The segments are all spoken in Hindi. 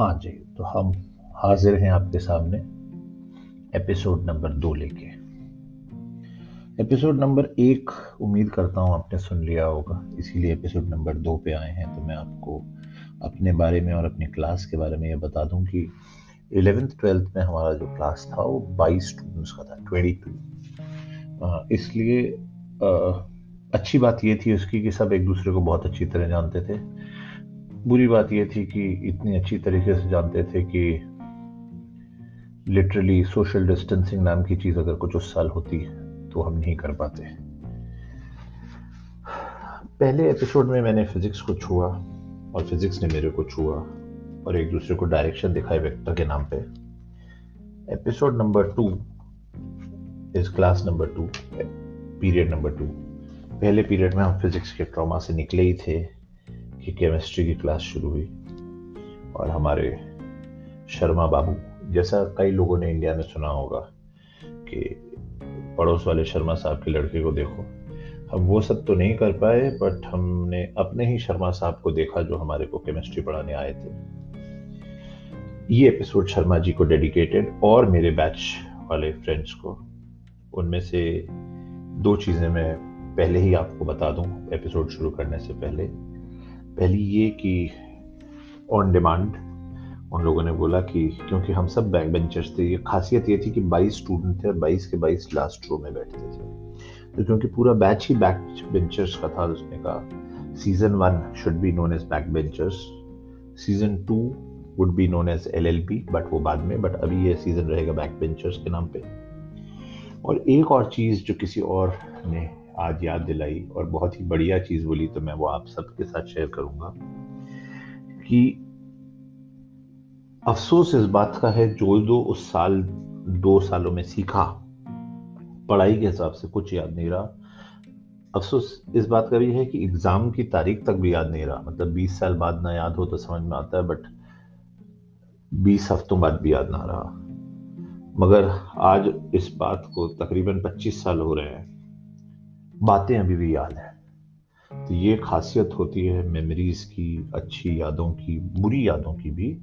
हाँ जी तो हम हाजिर हैं आपके सामने एपिसोड नंबर दो लेके। एपिसोड नंबर एक उम्मीद करता हूँ आपने सुन लिया होगा। इसीलिए एपिसोड नंबर दो पे आए हैं तो मैं आपको अपने बारे में और अपनी क्लास के बारे में ये बता दूँ कि इलेवेंथ ट्वेल्थ में हमारा जो क्लास था वो बाईस स्टूडेंट्स का था ट्वेंटी टू इसलिए आ, अच्छी बात ये थी उसकी कि सब एक दूसरे को बहुत अच्छी तरह जानते थे। बुरी बात यह थी कि इतनी अच्छी तरीके से जानते थे कि लिटरली सोशल डिस्टेंसिंग नाम की चीज़ अगर कुछ उस साल होती तो हम नहीं कर पाते। पहले एपिसोड में मैंने फिजिक्स को छुआ, और फिजिक्स ने मेरे को छुआ, और एक दूसरे को डायरेक्शन दिखाई वेक्टर के नाम पे। Episode number two is class number two period number two पहले पीरियड में हम फिजिक्स के ट्रॉमा से निकले ही थे। कि केमिस्ट्री की क्लास शुरू हुई। और हमारे शर्मा बाबू, जैसा कई लोगों ने इंडिया में सुना होगा कि पड़ोस वाले शर्मा साहब के लड़के को देखो। हम वो सब तो नहीं कर पाए बट हमने अपने ही शर्मा साहब को देखा जो हमारे को केमिस्ट्री पढ़ाने आए थे। ये एपिसोड शर्मा जी को डेडिकेटेड और मेरे बैच वाले फ्रेंड्स को। उनमें से दो चीज़ें मैं पहले ही आपको बता दूँ एपिसोड शुरू करने से पहले। पहली ये कि ऑन डिमांड उन लोगों ने बोला कि क्योंकि हम सब बैक बेंचर्स थे, ये खासियत ये थी कि 22 स्टूडेंट थे और 22 के 22 लास्ट रो में बैठते थे। तो क्योंकि पूरा बैच ही बैक बेंचर्स का था, उसने कहा season one should be known as back benchers season two would be known as L but वो बाद में बट अभी ये सीज़न रहेगा बैक बेंचर्स के नाम पे। और एक और चीज़ जो किसी और ने आज याद दिलाई और बहुत ही बढ़िया चीज़ बोली तो मैं वो आप सबके साथ शेयर करूँगा कि अफसोस इस बात का है, जो जो उस साल, दो सालों में सीखा, पढ़ाई के हिसाब से कुछ याद नहीं रहा। अफसोस इस बात का भी है कि एग्ज़ाम की तारीख तक भी याद नहीं रहा। मतलब 20 साल बाद ना याद हो तो समझ में आता है, बट 20 हफ्तों बाद भी याद ना रहा। मगर आज इस बात को तकरीबन 25 साल हो रहे हैं। बातें अभी भी याद हैं। तो ये खासियत होती है मेमोरीज की, अच्छी यादों की, बुरी यादों की भी,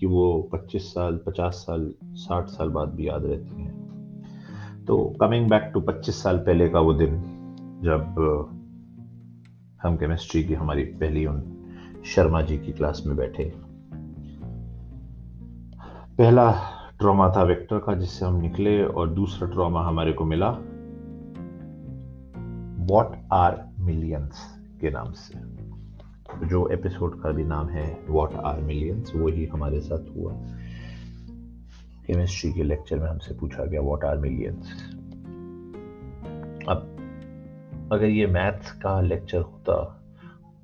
कि वो 25 साल 50 साल 60 साल बाद भी याद रहती हैं। तो कमिंग बैक टू 25 साल पहले का वो दिन, जब हम केमिस्ट्री की हमारी पहली उन शर्मा जी की क्लास में बैठे। पहला ट्रॉमा था वेक्टर का जिससे हम निकले और दूसरा ट्रॉमा हमारे को मिला। वॉट आर मिलियंस के नाम से? जो एपिसोड का भी नाम है वॉट आर मिलियंस वो ही हमारे साथ हुआ। केमिस्ट्री के लेक्चर में हमसे पूछा गया वॉट आर मिलियंस अब, अगर ये मैथ्स का लेक्चर होता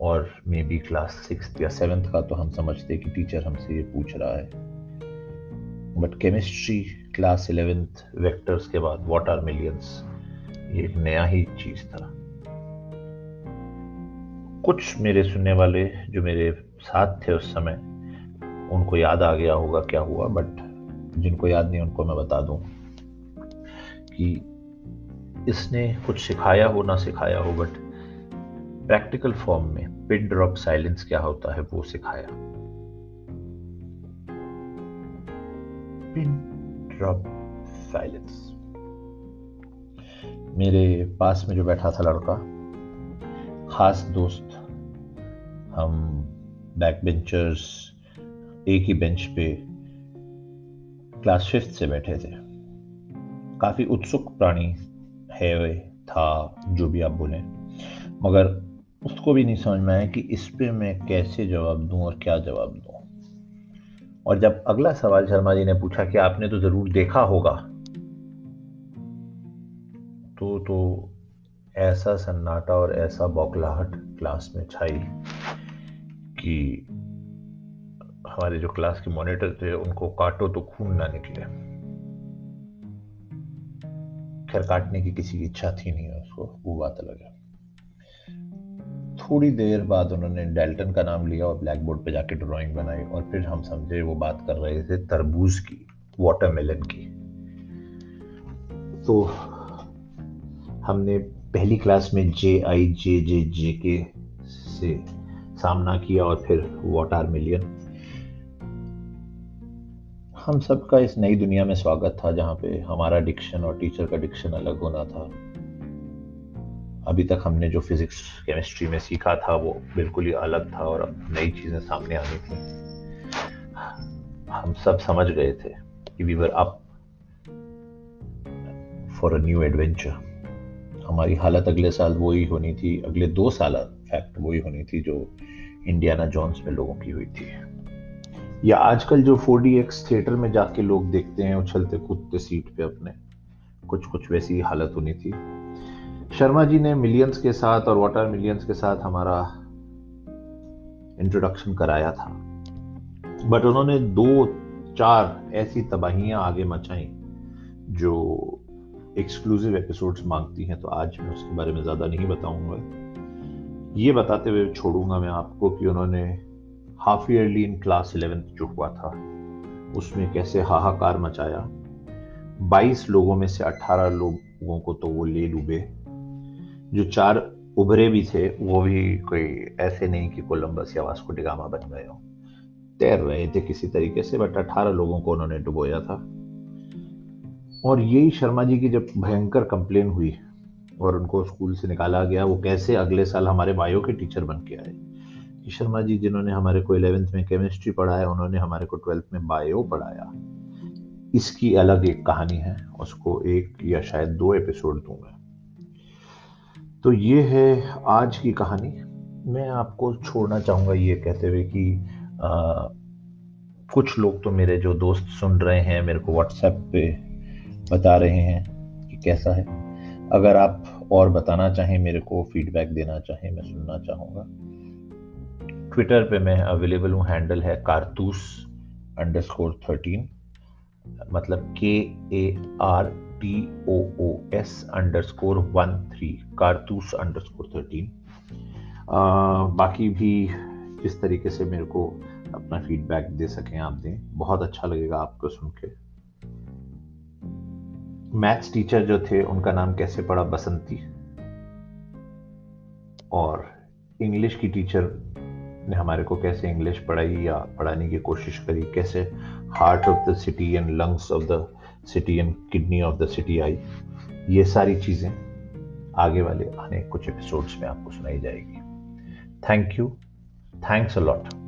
और मे बी क्लास सिक्स या सेवेंथ का तो हम समझते कि टीचर हमसे ये पूछ रहा है। But chemistry class eleventh vectors के बाद वॉट आर मिलियंस ये नया ही चीज़ था। कुछ मेरे सुनने वाले जो मेरे साथ थे उस समय, उनको याद आ गया होगा क्या हुआ बट जिनको याद नहीं, उनको मैं बता दूँ कि इसने कुछ सिखाया हो, ना सिखाया हो बट प्रैक्टिकल फॉर्म में पिन ड्रॉप साइलेंस क्या होता है, वो सिखाया। पिन ड्रॉप साइलेंस मेरे पास में जो बैठा था लड़का, खास दोस्त, हम बैक बेंचर्स एक ही बेंच पे क्लास फिफ्थ से बैठे थे। काफ़ी उत्सुक प्राणी है था, जो भी आप बोले। मगर उसको भी नहीं समझ में आया कि इस पे मैं कैसे जवाब दूँ और क्या जवाब दूँ। और जब अगला सवाल शर्मा जी ने पूछा कि आपने तो ज़रूर देखा होगा तो तो ऐसा सन्नाटा और ऐसा बौखलाहट क्लास में छाई कि हमारे जो क्लास के मॉनिटर थे, उनको काटो तो खून ना निकले। खैर, काटने की किसी की इच्छा थी नहीं, उसको वो बात अलग है। थोड़ी देर बाद उन्होंने डेल्टन का नाम लिया और ब्लैक बोर्ड पे जाके ड्राइंग बनाई और फिर हम समझे वो बात कर रहे थे तरबूज की वाटरमेलन की। तो हमने पहली क्लास में जे आई जे जे जे के से सामना किया और फिर वॉट आर मिलियन हम सबका इस नई दुनिया में स्वागत था, जहाँ पे हमारा डिक्शन और टीचर का डिक्शन अलग होना था। अभी तक हमने जो फिजिक्स केमिस्ट्री में सीखा था, वो बिल्कुल ही अलग था और अब नई चीज़ें सामने आनी थी हम सब समझ गए थे कि we were up for a new adventure हमारी हालत अगले साल वही होनी थी, अगले दो साल फैक्ट वही होनी थी जो इंडियाना जॉन्स में लोगों की हुई थी। या आजकल जो फोर डी एक्स थिएटर में जाके लोग देखते हैं उछलते कूदते सीट पे अपने। कुछ कुछ वैसी हालत होनी थी। शर्मा जी ने मिलियंस के साथ और वाटर मिलियंस के साथ हमारा इंट्रोडक्शन कराया था। बट उन्होंने दो, चार ऐसी तबाहियाँ आगे मचाई, जो एक्सक्लूसिव एपिसोड्स मांगती हैं तो आज मैं उसके बारे में ज़्यादा नहीं बताऊँगा। ये बताते हुए छोड़ूँगा मैं आपको कि उन्होंने half yearly in class eleventh जो हुआ था, उसमें कैसे हाहाकार मचाया। 22 लोगों में से 18 लोगों को तो वो ले डूबे। जो चार उभरे भी थे, वो भी कोई ऐसे नहीं कि कोलंबस या वास्को डिगामा बन गए हो। तैर रहे थे किसी तरीके से बट 18 लोगों को उन्होंने डुबोया था। और यही शर्मा जी की जब भयंकर कंप्लेन हुई और उनको स्कूल से निकाला गया वो कैसे अगले साल हमारे बायो के टीचर बन के आए? कि शर्मा जी जिन्होंने हमारे को इलेवेंथ में केमिस्ट्री पढ़ाया उन्होंने हमारे को ट्वेल्थ में बायो पढ़ाया। इसकी अलग एक कहानी है उसको एक या शायद दो एपिसोड दूँगा तो ये है आज की कहानी। मैं आपको छोड़ना चाहूँगा ये कहते हुए कि आ, कुछ लोग तो मेरे जो दोस्त सुन रहे हैं मेरे को व्हाट्सएप पे बता रहे हैं कि कैसा है। अगर आप और बताना चाहें, मेरे को फीडबैक देना चाहें, मैं सुनना चाहूँगा। ट्विटर पे मैं अवेलेबल हूँ हैंडल है कारतूस अंडर स्कोर थर्टीन मतलब K A R T O O S underscore one three कारतूस अंडर स्कोर थर्टीन बाकी भी जिस तरीके से मेरे को अपना फीडबैक दे सकें आप दें, बहुत अच्छा लगेगा आपको सुन के। मैथ्स टीचर जो थे, उनका नाम कैसे पड़ा? बसंती। और इंग्लिश की टीचर ने हमारे को कैसे इंग्लिश पढ़ाई या पढ़ाने की कोशिश करी? कैसे heart of the city and lungs of the city and kidney of the city आई? ये सारी चीज़ें आगे वाले आने कुछ एपिसोड्स में आपको सुनाई जाएगी। Thank you thanks a lot